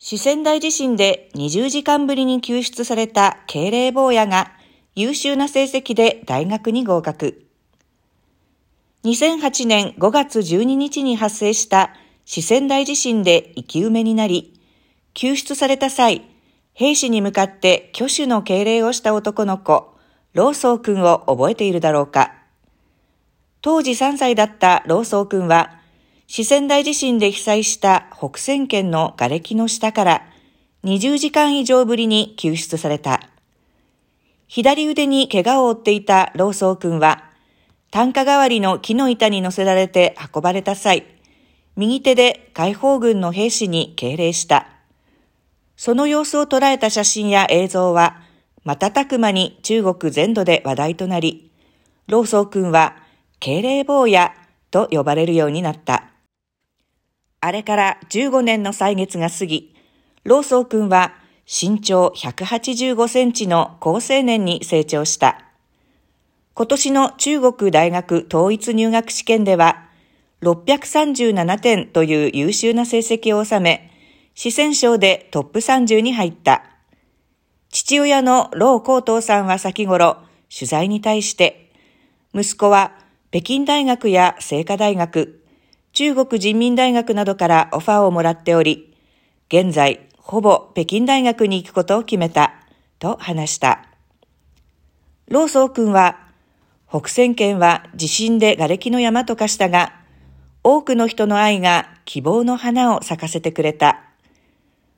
四川大地震で20時間ぶりに救出された敬礼坊やが優秀な成績で大学に合格。2008年5月12日に発生した四川大地震で生き埋めになり、救出された際、兵士に向かって挙手の敬礼をした男の子、老宗君を覚えているだろうか。当時3歳だった老宗君は、四川大地震で被災した北仙県の瓦礫の下から20時間以上ぶりに救出された。左腕に怪我を負っていた老宗君は、担架代わりの木の板に乗せられて運ばれた際、右手で解放軍の兵士に敬礼した。その様子を捉えた写真や映像は、瞬く間に中国全土で話題となり、老宗君は敬礼坊やと呼ばれるようになった。あれから15年の歳月が過ぎ、老宗君は身長185センチの高青年に成長した。今年の中国大学統一入学試験では、637点という優秀な成績を収め、四川省でトップ30に入った。父親の老高東さんは先頃、取材に対して、息子は北京大学や清華大学、中国人民大学などからオファーをもらっており、現在、ほぼ北京大学に行くことを決めた、と話した。老宗君は、北仙県は地震で瓦礫の山と化したが、多くの人の愛が希望の花を咲かせてくれた。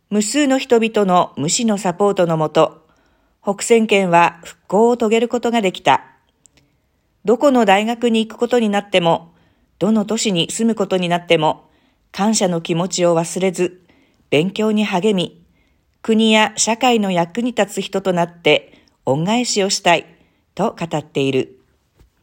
無数の人々の無視のサポートのもと、北仙県は復興を遂げることができた。どこの大学に行くことになっても、どの都市に住むことになっても、感謝の気持ちを忘れず、勉強に励み、国や社会の役に立つ人となって恩返しをしたいと語っている。